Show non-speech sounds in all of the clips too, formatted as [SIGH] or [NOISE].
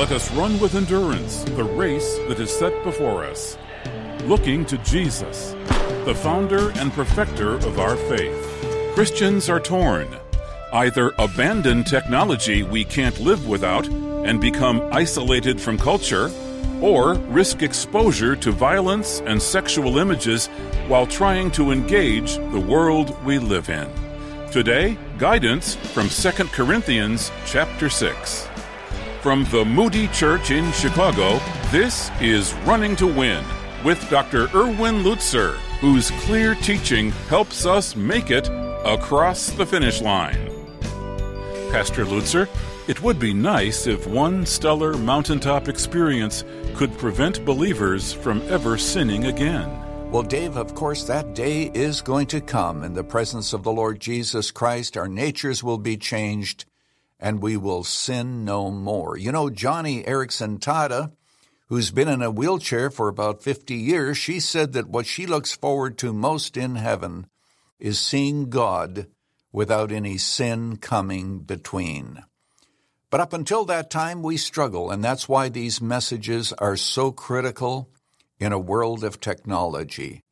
Let us run with endurance the race that is set before us, looking to Jesus, the founder and perfecter of our faith. Christians are torn. Either abandon technology we can't live without and become isolated from culture, or risk exposure to violence and sexual images while trying to engage the world we live in. Today, guidance from 2 Corinthians chapter 6. From the Moody Church in Chicago, this is Running to Win with Dr. Erwin Lutzer, whose clear teaching helps us make it across the finish line. Pastor Lutzer, it would be nice if one stellar mountaintop experience could prevent believers from ever sinning again. Well, Dave, of course, that day is going to come. In the presence of the Lord Jesus Christ, our natures will be changed and we will sin no more. You know, Joni Eareckson Tada, who's been in a wheelchair for about 50 years, she said that what she looks forward to most in heaven is seeing God without any sin coming between. But up until that time, we struggle, and that's why these messages are so critical in a world of technology.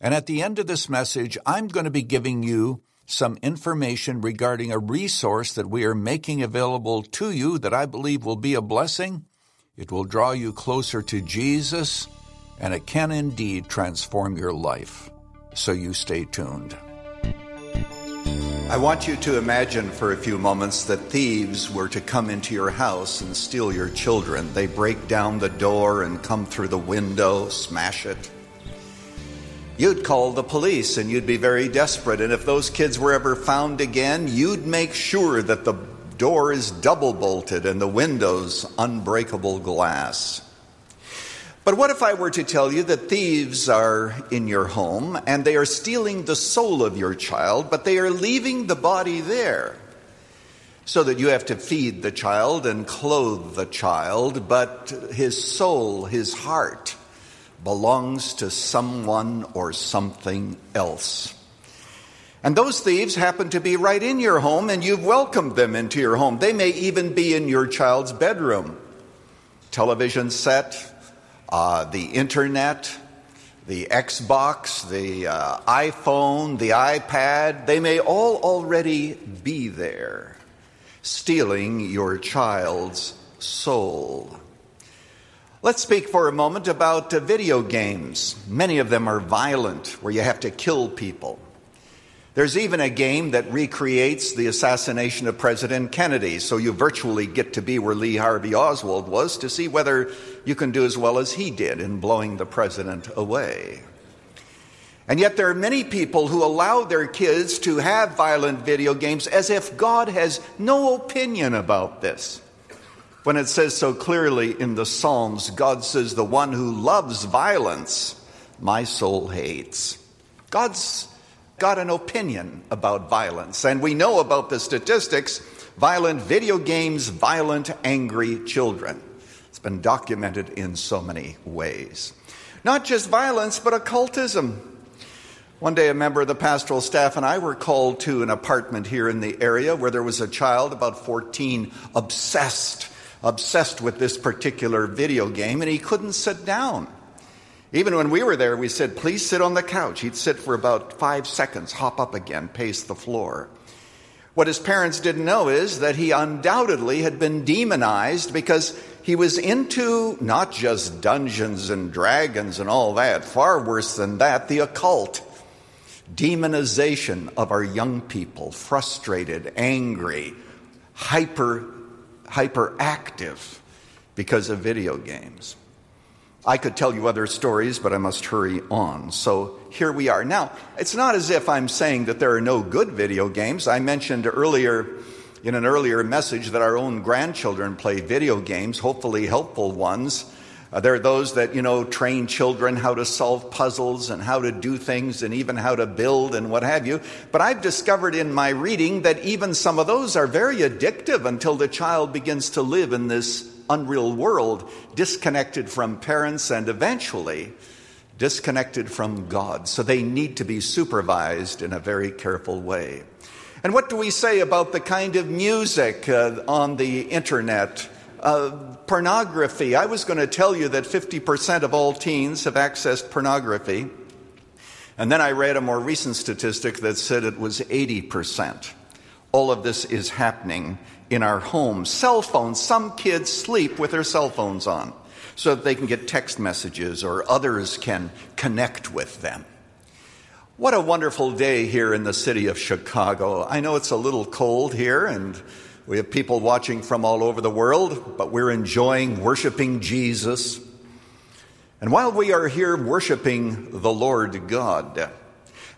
And at the end of this message, I'm going to be giving you some information regarding a resource that we are making available to you that I believe will be a blessing. It will draw you closer to Jesus, and it can indeed transform your life. So you stay tuned. I want you to imagine for a few moments that thieves were to come into your house and steal your children. They break down the door and come through the window, smash it. You'd call the police and you'd be very desperate. And if those kids were ever found again, you'd make sure that the door is double bolted and the windows unbreakable glass. But what if I were to tell you that thieves are in your home and they are stealing the soul of your child, but they are leaving the body there? So that you have to feed the child and clothe the child, but his soul, his heart, belongs to someone or something else. And those thieves happen to be right in your home, and you've welcomed them into your home. They may even be in your child's bedroom. Television set, uh, the internet, the Xbox, the uh, iPhone, the iPad, they may all already be there, stealing your child's soul. Let's speak for a moment about uh, video games. Many of them are violent, where you have to kill people. There's even a game that recreates the assassination of President Kennedy, so you virtually get to be where Lee Harvey Oswald was to see whether you can do as well as he did in blowing the president away. And yet, there are many people who allow their kids to have violent video games as if God has no opinion about this. When it says so clearly in the Psalms, God says, The one who loves violence, my soul hates. God's got an opinion about violence. And we know about the statistics violent video games, violent, angry children. It's been documented in so many ways. Not just violence, but occultism. One day, a member of the pastoral staff and I were called to an apartment here in the area where there was a child, about 14, obsessed, obsessed with this particular video game, and he couldn't sit down. Even when we were there, we said, please sit on the couch. He'd sit for about five seconds, hop up again, pace the floor. What his parents didn't know is that he undoubtedly had been demonized because he was into not just dungeons and dragons and all that, far worse than that, the occult. Demonization of our young people, frustrated, angry, hyper, hyperactive because of video games. I could tell you other stories, but I must hurry on. So here we are. Now, it's not as if I'm saying that there are no good video games. I mentioned earlier in an earlier message that our own grandchildren play video games, hopefully helpful ones. Uh, there are those that, you know, train children how to solve puzzles and how to do things and even how to build and what have you. But I've discovered in my reading that even some of those are very addictive until the child begins to live in this unreal world, disconnected from parents and eventually disconnected from God. So they need to be supervised in a very careful way. And what do we say about the kind of music uh, on the internet Uh, pornography. I was going to tell you that 50% of all teens have accessed pornography. And then I read a more recent statistic that said it was 80%. All of this is happening in our homes. Cell phones, some kids sleep with their cell phones on so that they can get text messages or others can connect with them. What a wonderful day here in the city of Chicago. I know it's a little cold here and we have people watching from all over the world, but we're enjoying worshiping Jesus. And while we are here worshiping the Lord God,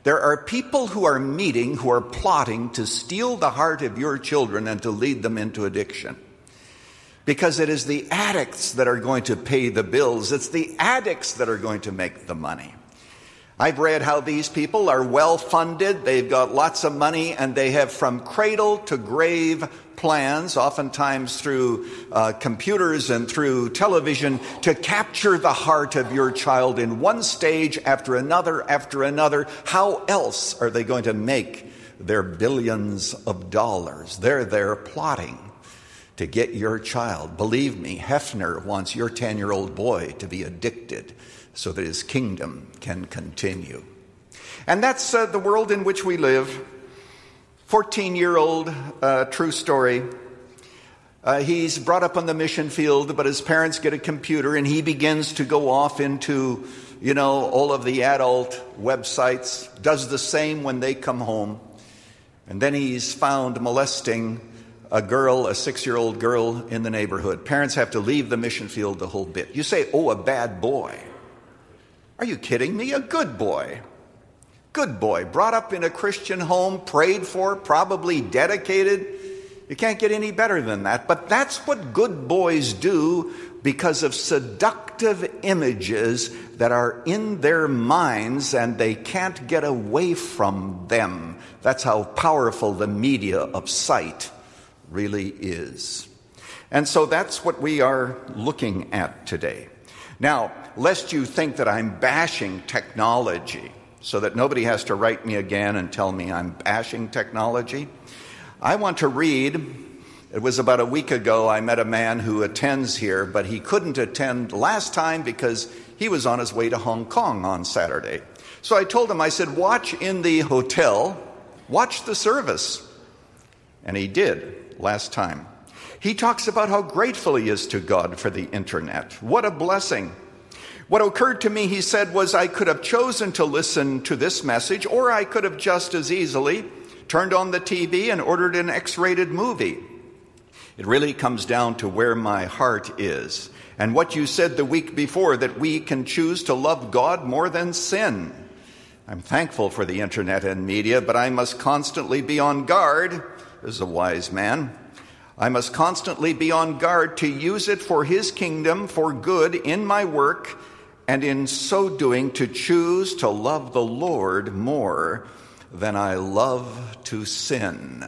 there are people who are meeting who are plotting to steal the heart of your children and to lead them into addiction. Because it is the addicts that are going to pay the bills, it's the addicts that are going to make the money. I've read how these people are well funded, they've got lots of money, and they have from cradle to grave plans, oftentimes through uh, computers and through television, to capture the heart of your child in one stage after another after another. How else are they going to make their billions of dollars? They're there plotting to get your child. Believe me, Hefner wants your 10 year old boy to be addicted so that his kingdom can continue. And that's uh, the world in which we live. 14 year old, uh, true story. Uh, he's brought up on the mission field, but his parents get a computer and he begins to go off into, you know, all of the adult websites, does the same when they come home. And then he's found molesting a girl, a six year old girl in the neighborhood. Parents have to leave the mission field the whole bit. You say, oh, a bad boy. Are you kidding me? A good boy. Good boy, brought up in a Christian home, prayed for, probably dedicated. You can't get any better than that. But that's what good boys do because of seductive images that are in their minds and they can't get away from them. That's how powerful the media of sight really is. And so that's what we are looking at today. Now, lest you think that I'm bashing technology, so that nobody has to write me again and tell me I'm bashing technology, I want to read. It was about a week ago I met a man who attends here, but he couldn't attend last time because he was on his way to Hong Kong on Saturday. So I told him, I said, watch in the hotel, watch the service. And he did last time. He talks about how grateful he is to God for the internet. What a blessing. What occurred to me, he said, was I could have chosen to listen to this message, or I could have just as easily turned on the TV and ordered an X rated movie. It really comes down to where my heart is. And what you said the week before, that we can choose to love God more than sin. I'm thankful for the internet and media, but I must constantly be on guard, as a wise man. I must constantly be on guard to use it for His kingdom, for good in my work, and in so doing to choose to love the Lord more than I love to sin.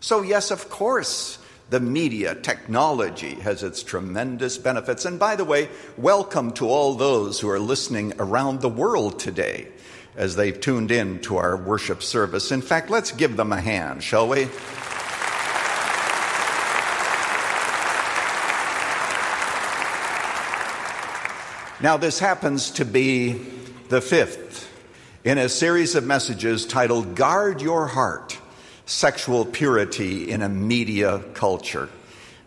So, yes, of course, the media, technology has its tremendous benefits. And by the way, welcome to all those who are listening around the world today as they've tuned in to our worship service. In fact, let's give them a hand, shall we? Now, this happens to be the fifth in a series of messages titled Guard Your Heart Sexual Purity in a Media Culture.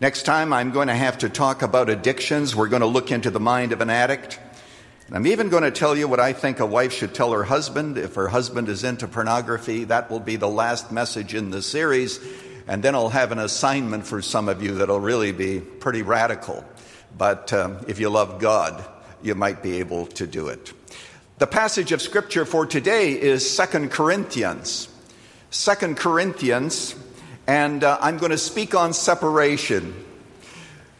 Next time, I'm going to have to talk about addictions. We're going to look into the mind of an addict. I'm even going to tell you what I think a wife should tell her husband. If her husband is into pornography, that will be the last message in the series. And then I'll have an assignment for some of you that'll really be pretty radical. But um, if you love God, you might be able to do it. The passage of scripture for today is Second Corinthians. Second Corinthians, and uh, I'm going to speak on separation.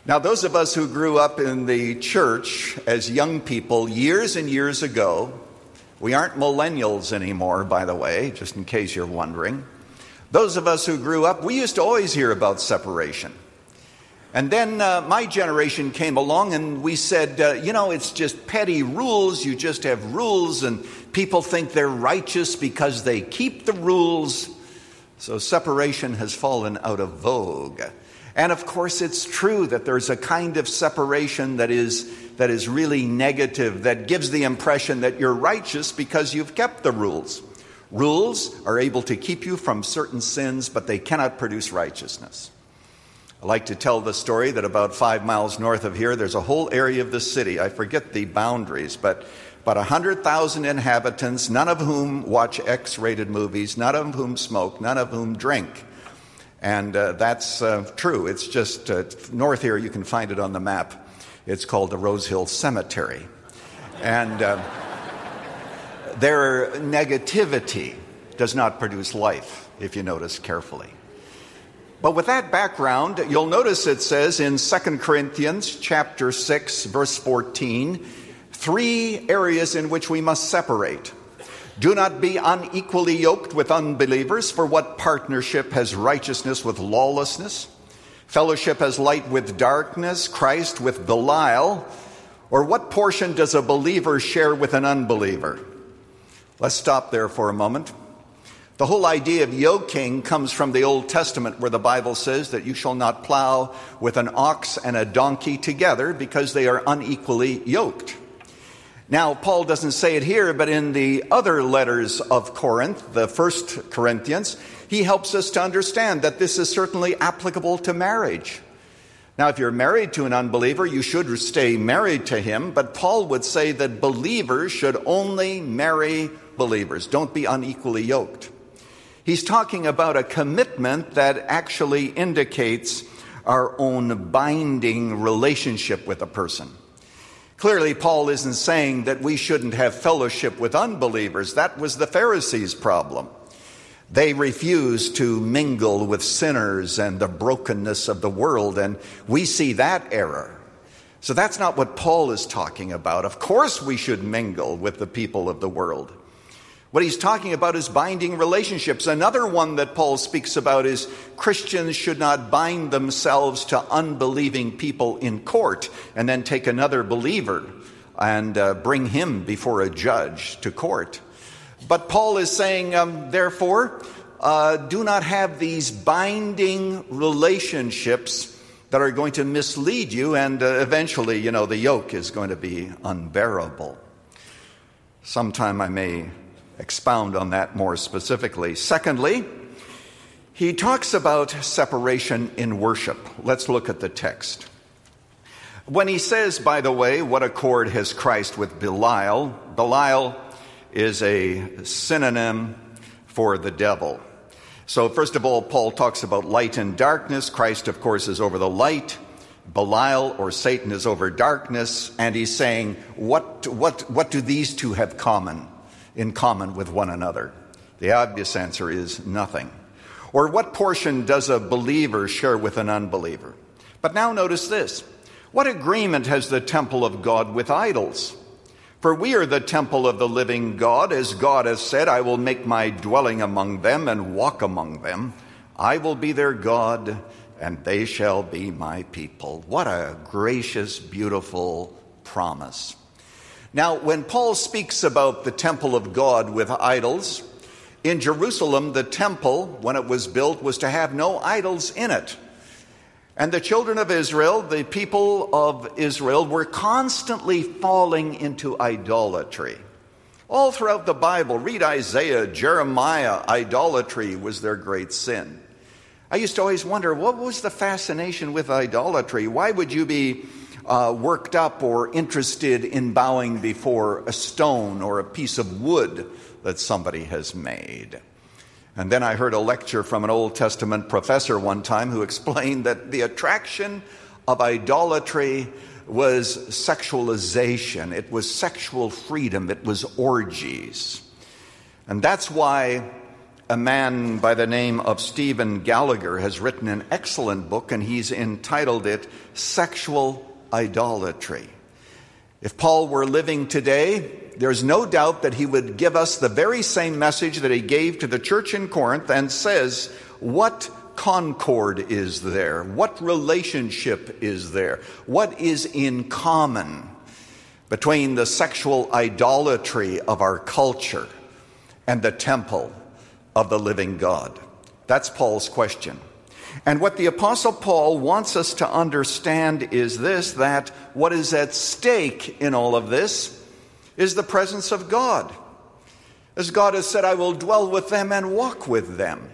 Now, those of us who grew up in the church as young people years and years ago, we aren't millennials anymore, by the way, just in case you're wondering. Those of us who grew up, we used to always hear about separation. And then uh, my generation came along and we said, uh, you know, it's just petty rules. You just have rules, and people think they're righteous because they keep the rules. So separation has fallen out of vogue. And of course, it's true that there's a kind of separation that is, that is really negative, that gives the impression that you're righteous because you've kept the rules. Rules are able to keep you from certain sins, but they cannot produce righteousness. I like to tell the story that about five miles north of here, there's a whole area of the city. I forget the boundaries, but about 100,000 inhabitants, none of whom watch X rated movies, none of whom smoke, none of whom drink. And uh, that's uh, true. It's just uh, north here, you can find it on the map. It's called the Rose Hill Cemetery. And uh, their negativity does not produce life, if you notice carefully. But with that background, you'll notice it says in 2 Corinthians chapter 6 verse 14, three areas in which we must separate. Do not be unequally yoked with unbelievers, for what partnership has righteousness with lawlessness? Fellowship has light with darkness, Christ with Belial? Or what portion does a believer share with an unbeliever? Let's stop there for a moment. The whole idea of yoking comes from the Old Testament, where the Bible says that you shall not plow with an ox and a donkey together because they are unequally yoked. Now, Paul doesn't say it here, but in the other letters of Corinth, the first Corinthians, he helps us to understand that this is certainly applicable to marriage. Now, if you're married to an unbeliever, you should stay married to him, but Paul would say that believers should only marry believers. Don't be unequally yoked. He's talking about a commitment that actually indicates our own binding relationship with a person. Clearly, Paul isn't saying that we shouldn't have fellowship with unbelievers. That was the Pharisees' problem. They refused to mingle with sinners and the brokenness of the world, and we see that error. So that's not what Paul is talking about. Of course, we should mingle with the people of the world. What he's talking about is binding relationships. Another one that Paul speaks about is Christians should not bind themselves to unbelieving people in court and then take another believer and uh, bring him before a judge to court. But Paul is saying, um, therefore, uh, do not have these binding relationships that are going to mislead you, and uh, eventually, you know, the yoke is going to be unbearable. Sometime I may expound on that more specifically. Secondly, he talks about separation in worship. Let's look at the text. When he says, by the way, what accord has Christ with Belial? Belial is a synonym for the devil. So, first of all, Paul talks about light and darkness. Christ, of course, is over the light. Belial or Satan is over darkness. And he's saying, what, what, what do these two have common? In common with one another? The obvious answer is nothing. Or what portion does a believer share with an unbeliever? But now notice this. What agreement has the temple of God with idols? For we are the temple of the living God, as God has said, I will make my dwelling among them and walk among them. I will be their God, and they shall be my people. What a gracious, beautiful promise. Now, when Paul speaks about the temple of God with idols, in Jerusalem, the temple, when it was built, was to have no idols in it. And the children of Israel, the people of Israel, were constantly falling into idolatry. All throughout the Bible, read Isaiah, Jeremiah, idolatry was their great sin. I used to always wonder what was the fascination with idolatry? Why would you be uh, worked up or interested in bowing before a stone or a piece of wood that somebody has made. And then I heard a lecture from an Old Testament professor one time who explained that the attraction of idolatry was sexualization, it was sexual freedom, it was orgies. And that's why a man by the name of Stephen Gallagher has written an excellent book, and he's entitled it Sexual idolatry. If Paul were living today, there's no doubt that he would give us the very same message that he gave to the church in Corinth and says, What concord is there? What relationship is there? What is in common between the sexual idolatry of our culture and the temple of the living God? That's Paul's question. And what the Apostle Paul wants us to understand is this that what is at stake in all of this is the presence of God. As God has said, I will dwell with them and walk with them.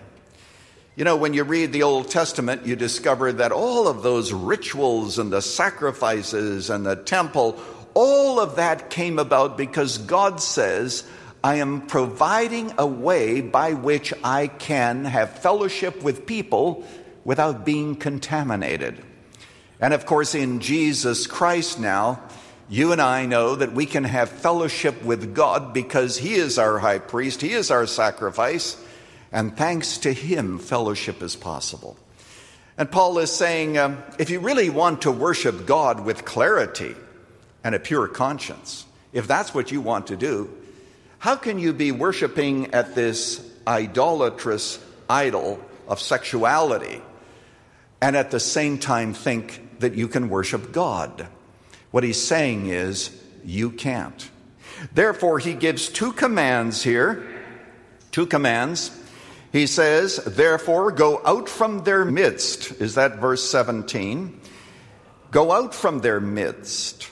You know, when you read the Old Testament, you discover that all of those rituals and the sacrifices and the temple, all of that came about because God says, I am providing a way by which I can have fellowship with people without being contaminated. And of course, in Jesus Christ now, you and I know that we can have fellowship with God because He is our high priest, He is our sacrifice, and thanks to Him, fellowship is possible. And Paul is saying um, if you really want to worship God with clarity and a pure conscience, if that's what you want to do, how can you be worshiping at this idolatrous idol of sexuality and at the same time think that you can worship God? What he's saying is, you can't. Therefore, he gives two commands here. Two commands. He says, Therefore, go out from their midst. Is that verse 17? Go out from their midst.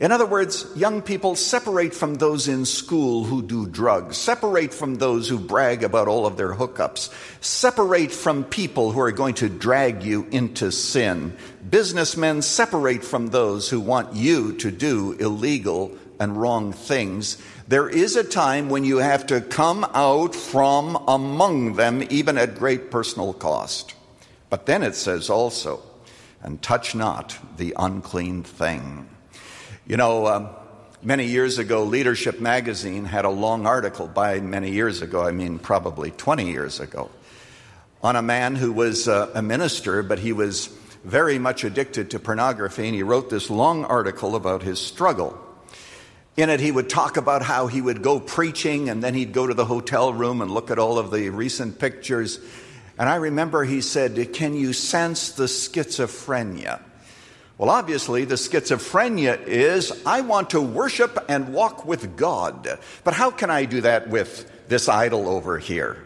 In other words, young people separate from those in school who do drugs, separate from those who brag about all of their hookups, separate from people who are going to drag you into sin. Businessmen separate from those who want you to do illegal and wrong things. There is a time when you have to come out from among them, even at great personal cost. But then it says also, and touch not the unclean thing. You know, um, many years ago, Leadership Magazine had a long article by many years ago, I mean, probably 20 years ago, on a man who was uh, a minister, but he was very much addicted to pornography, and he wrote this long article about his struggle. In it, he would talk about how he would go preaching and then he'd go to the hotel room and look at all of the recent pictures. And I remember he said, Can you sense the schizophrenia? Well, obviously, the schizophrenia is I want to worship and walk with God. But how can I do that with this idol over here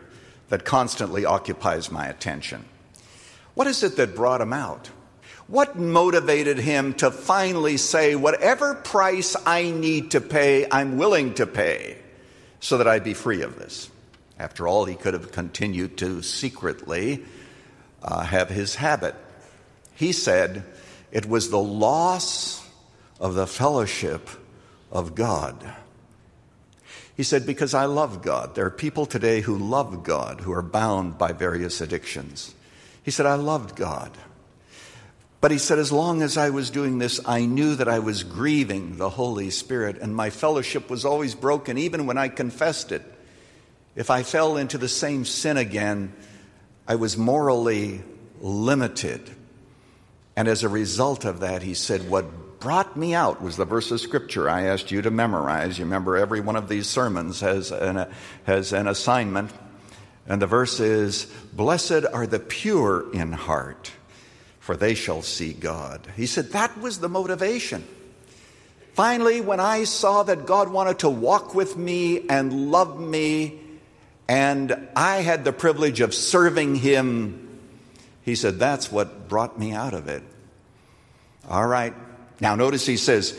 that constantly occupies my attention? What is it that brought him out? What motivated him to finally say, whatever price I need to pay, I'm willing to pay so that I be free of this? After all, he could have continued to secretly uh, have his habit. He said, it was the loss of the fellowship of God. He said, Because I love God. There are people today who love God, who are bound by various addictions. He said, I loved God. But he said, as long as I was doing this, I knew that I was grieving the Holy Spirit, and my fellowship was always broken, even when I confessed it. If I fell into the same sin again, I was morally limited. And as a result of that, he said, What brought me out was the verse of scripture I asked you to memorize. You remember every one of these sermons has an, has an assignment. And the verse is, Blessed are the pure in heart, for they shall see God. He said, That was the motivation. Finally, when I saw that God wanted to walk with me and love me, and I had the privilege of serving Him he said, That's what brought me out of it. All right. Now, notice he says,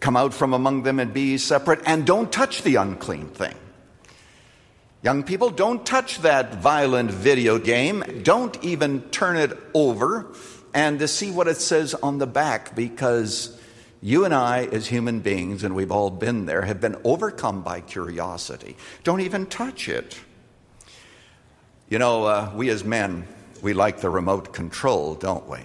Come out from among them and be separate, and don't touch the unclean thing. Young people, don't touch that violent video game. Don't even turn it over and to see what it says on the back because you and I, as human beings, and we've all been there, have been overcome by curiosity. Don't even touch it. You know, uh, we as men, we like the remote control, don't we?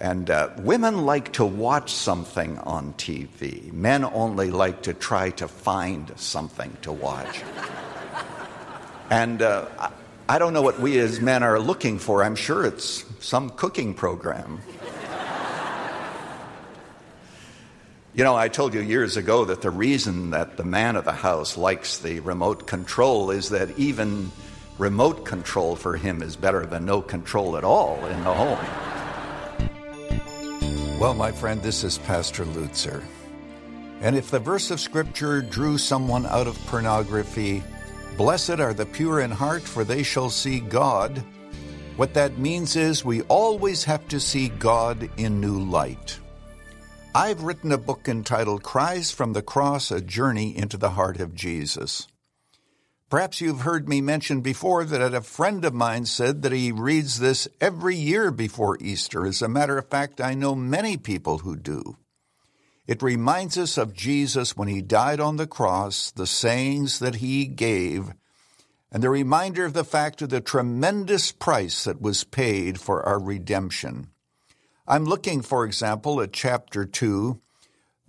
And uh, women like to watch something on TV. Men only like to try to find something to watch. [LAUGHS] and uh, I don't know what we as men are looking for. I'm sure it's some cooking program. [LAUGHS] You know, I told you years ago that the reason that the man of the house likes the remote control is that even remote control for him is better than no control at all in the home. Well, my friend, this is Pastor Lutzer. And if the verse of Scripture drew someone out of pornography, Blessed are the pure in heart, for they shall see God. What that means is we always have to see God in new light. I've written a book entitled Cries from the Cross A Journey into the Heart of Jesus. Perhaps you've heard me mention before that a friend of mine said that he reads this every year before Easter. As a matter of fact, I know many people who do. It reminds us of Jesus when he died on the cross, the sayings that he gave, and the reminder of the fact of the tremendous price that was paid for our redemption. I'm looking, for example, at chapter 2,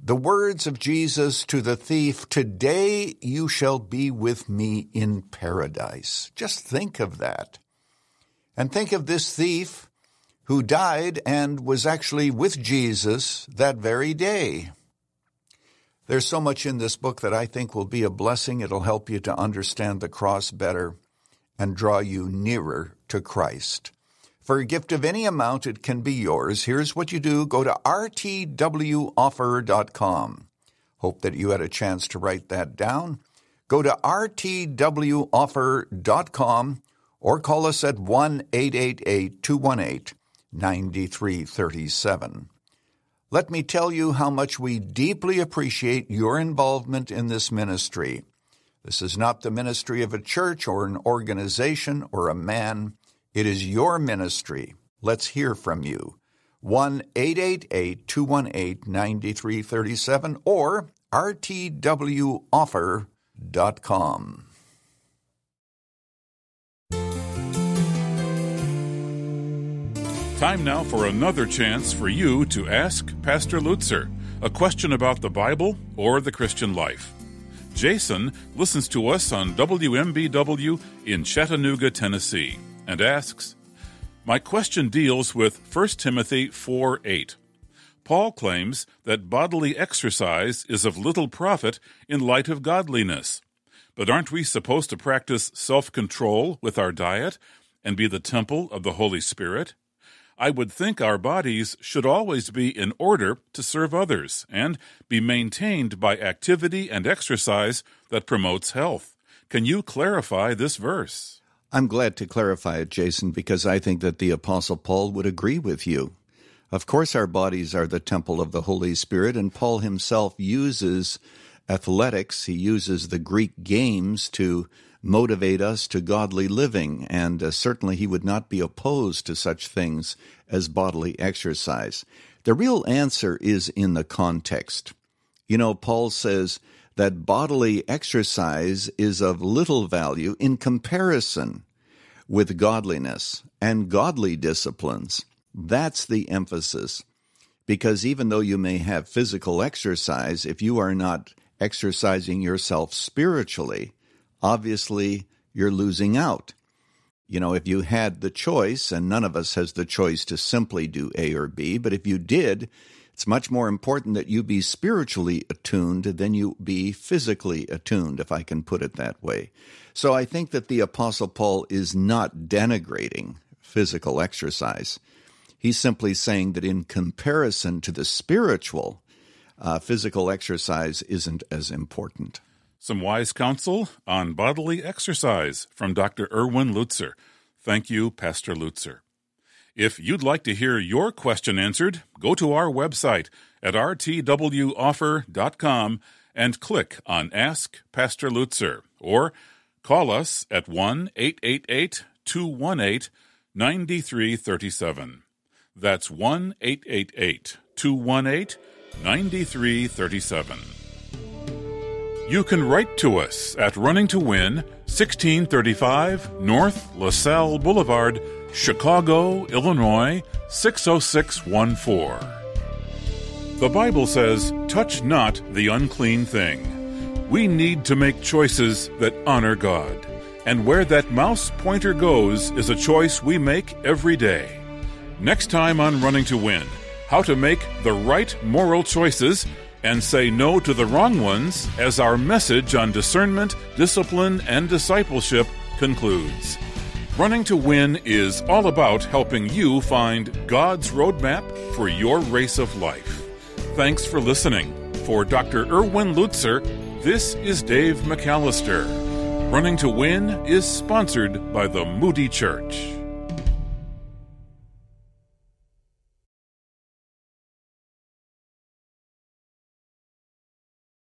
the words of Jesus to the thief, Today you shall be with me in paradise. Just think of that. And think of this thief who died and was actually with Jesus that very day. There's so much in this book that I think will be a blessing. It'll help you to understand the cross better and draw you nearer to Christ. For a gift of any amount, it can be yours. Here's what you do go to rtwoffer.com. Hope that you had a chance to write that down. Go to rtwoffer.com or call us at 1 888 218 9337. Let me tell you how much we deeply appreciate your involvement in this ministry. This is not the ministry of a church or an organization or a man. It is your ministry. Let's hear from you. 1 888 218 9337 or rtwoffer.com. Time now for another chance for you to ask Pastor Lutzer a question about the Bible or the Christian life. Jason listens to us on WMBW in Chattanooga, Tennessee and asks, My question deals with 1 Timothy 4 8. Paul claims that bodily exercise is of little profit in light of godliness. But aren't we supposed to practice self control with our diet and be the temple of the Holy Spirit? I would think our bodies should always be in order to serve others and be maintained by activity and exercise that promotes health. Can you clarify this verse? I'm glad to clarify it, Jason, because I think that the Apostle Paul would agree with you. Of course, our bodies are the temple of the Holy Spirit, and Paul himself uses athletics, he uses the Greek games to motivate us to godly living, and uh, certainly he would not be opposed to such things as bodily exercise. The real answer is in the context. You know, Paul says, that bodily exercise is of little value in comparison with godliness and godly disciplines. That's the emphasis. Because even though you may have physical exercise, if you are not exercising yourself spiritually, obviously you're losing out. You know, if you had the choice, and none of us has the choice to simply do A or B, but if you did, it's much more important that you be spiritually attuned than you be physically attuned, if I can put it that way. So I think that the Apostle Paul is not denigrating physical exercise. He's simply saying that in comparison to the spiritual, uh, physical exercise isn't as important. Some wise counsel on bodily exercise from Dr. Erwin Lutzer. Thank you, Pastor Lutzer. If you'd like to hear your question answered, go to our website at rtwoffer.com and click on Ask Pastor Lutzer or call us at 1 888 218 9337. That's 1 888 218 9337. You can write to us at Running to Win, 1635 North LaSalle Boulevard. Chicago, Illinois 60614. The Bible says, Touch not the unclean thing. We need to make choices that honor God. And where that mouse pointer goes is a choice we make every day. Next time on Running to Win, how to make the right moral choices and say no to the wrong ones as our message on discernment, discipline, and discipleship concludes. Running to Win is all about helping you find God's roadmap for your race of life. Thanks for listening. For Dr. Erwin Lutzer, this is Dave McAllister. Running to Win is sponsored by the Moody Church.